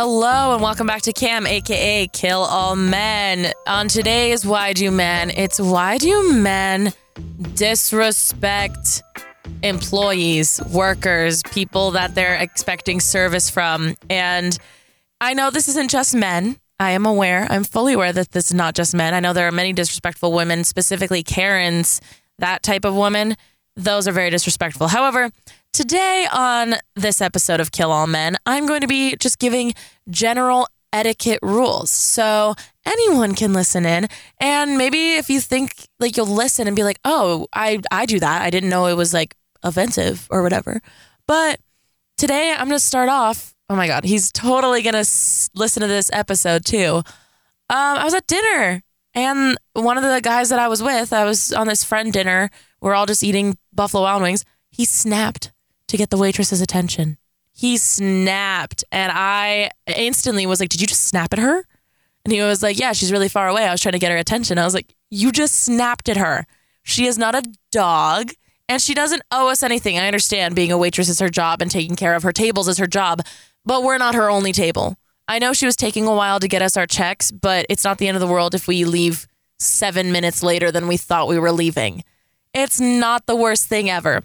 Hello and welcome back to KAM, aka Kill All Men. On today's Why Do Men, it's why do men disrespect employees, workers, people that they're expecting service from? And I know this isn't just men. I am aware, I'm fully aware that this is not just men. I know there are many disrespectful women, specifically Karens, that type of woman. Those are very disrespectful. However, Today on this episode of Kill All Men, I'm going to be just giving general etiquette rules. So anyone can listen in and maybe if you think like you'll listen and be like, "Oh, I I do that. I didn't know it was like offensive or whatever." But today I'm going to start off Oh my god, he's totally going to s- listen to this episode too. Um I was at dinner and one of the guys that I was with, I was on this friend dinner. We're all just eating Buffalo Wild Wings. He snapped to get the waitress's attention. He snapped, and I instantly was like, Did you just snap at her? And he was like, Yeah, she's really far away. I was trying to get her attention. I was like, You just snapped at her. She is not a dog, and she doesn't owe us anything. I understand being a waitress is her job and taking care of her tables is her job, but we're not her only table. I know she was taking a while to get us our checks, but it's not the end of the world if we leave seven minutes later than we thought we were leaving. It's not the worst thing ever.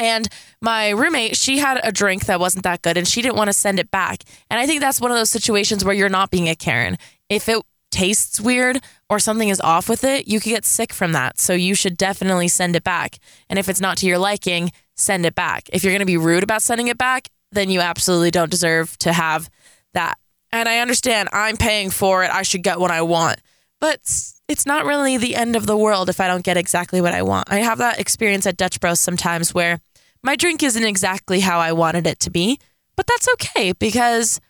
And my roommate, she had a drink that wasn't that good and she didn't want to send it back. And I think that's one of those situations where you're not being a Karen. If it tastes weird or something is off with it, you could get sick from that. So you should definitely send it back. And if it's not to your liking, send it back. If you're going to be rude about sending it back, then you absolutely don't deserve to have that. And I understand I'm paying for it. I should get what I want. But it's not really the end of the world if I don't get exactly what I want. I have that experience at Dutch Bros sometimes where my drink isn't exactly how I wanted it to be, but that's okay because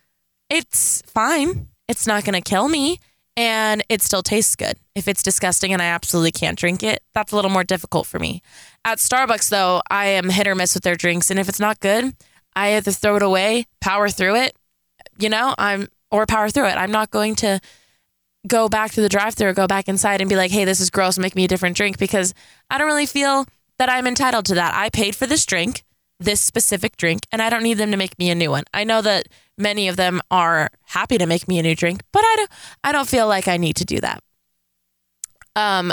it's fine. It's not going to kill me and it still tastes good. If it's disgusting and I absolutely can't drink it, that's a little more difficult for me. At Starbucks, though, I am hit or miss with their drinks. And if it's not good, I either throw it away, power through it, you know, I'm, or power through it. I'm not going to go back to the drive through or go back inside and be like, hey, this is gross, make me a different drink because I don't really feel that I'm entitled to that. I paid for this drink, this specific drink, and I don't need them to make me a new one. I know that many of them are happy to make me a new drink, but I don't I don't feel like I need to do that. Um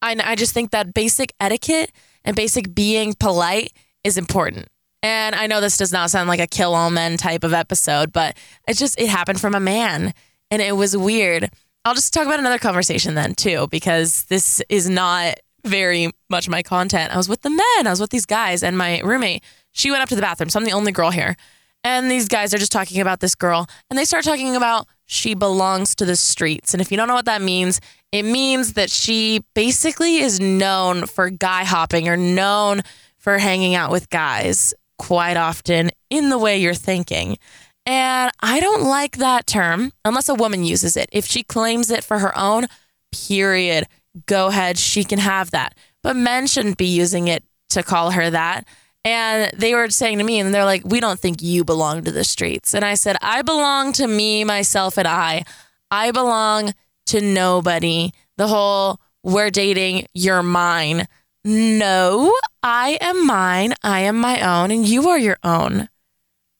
I I just think that basic etiquette and basic being polite is important. And I know this does not sound like a kill all men type of episode, but it just it happened from a man and it was weird. I'll just talk about another conversation then too because this is not very much my content. I was with the men, I was with these guys, and my roommate, she went up to the bathroom. So I'm the only girl here. And these guys are just talking about this girl, and they start talking about she belongs to the streets. And if you don't know what that means, it means that she basically is known for guy hopping or known for hanging out with guys quite often in the way you're thinking. And I don't like that term unless a woman uses it. If she claims it for her own, period go ahead, she can have that. But men shouldn't be using it to call her that. And they were saying to me, and they're like, We don't think you belong to the streets. And I said, I belong to me, myself, and I. I belong to nobody. The whole, we're dating, you're mine. No, I am mine. I am my own, and you are your own.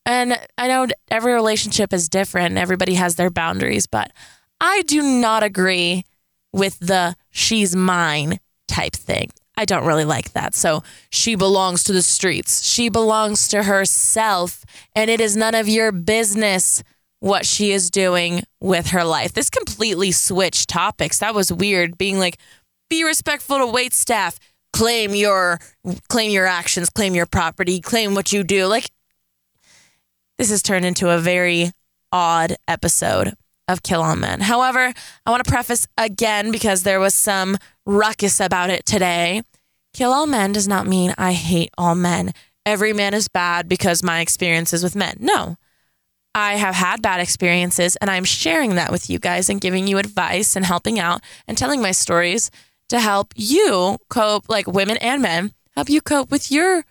And I know every relationship is different, everybody has their boundaries, but I do not agree with the she's mine type thing. I don't really like that. So she belongs to the streets. She belongs to herself. And it is none of your business what she is doing with her life. This completely switched topics. That was weird being like, be respectful to wait staff, claim your claim your actions, claim your property, claim what you do. Like this has turned into a very odd episode of Kill All Men. However, I want to preface again because there was some ruckus about it today. Kill all men does not mean I hate all men. Every man is bad because my experiences with men. No. I have had bad experiences and I'm sharing that with you guys and giving you advice and helping out and telling my stories to help you cope, like women and men, help you cope with your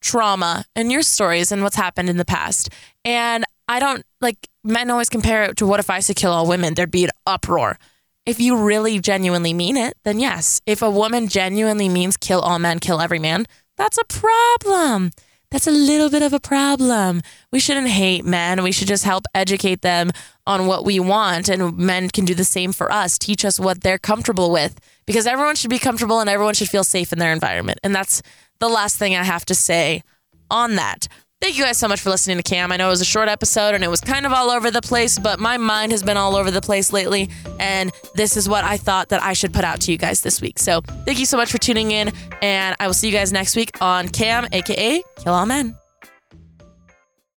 trauma and your stories and what's happened in the past. And I don't like men always compare it to what if I said kill all women? There'd be an uproar. If you really genuinely mean it, then yes. If a woman genuinely means kill all men, kill every man, that's a problem. that's a little bit of a problem. We shouldn't hate men. We should just help educate them on what we want. And men can do the same for us, teach us what they're comfortable with, because everyone should be comfortable and everyone should feel safe in their environment. And that's the last thing I have to say on that. Thank you guys so much for listening to KAM. I know it was a short episode and it was kind of all over the place, but my mind has been all over the place lately. And this is what I thought that I should put out to you guys this week. So thank you so much for tuning in. And I will see you guys next week on KAM, aka Kill All Men.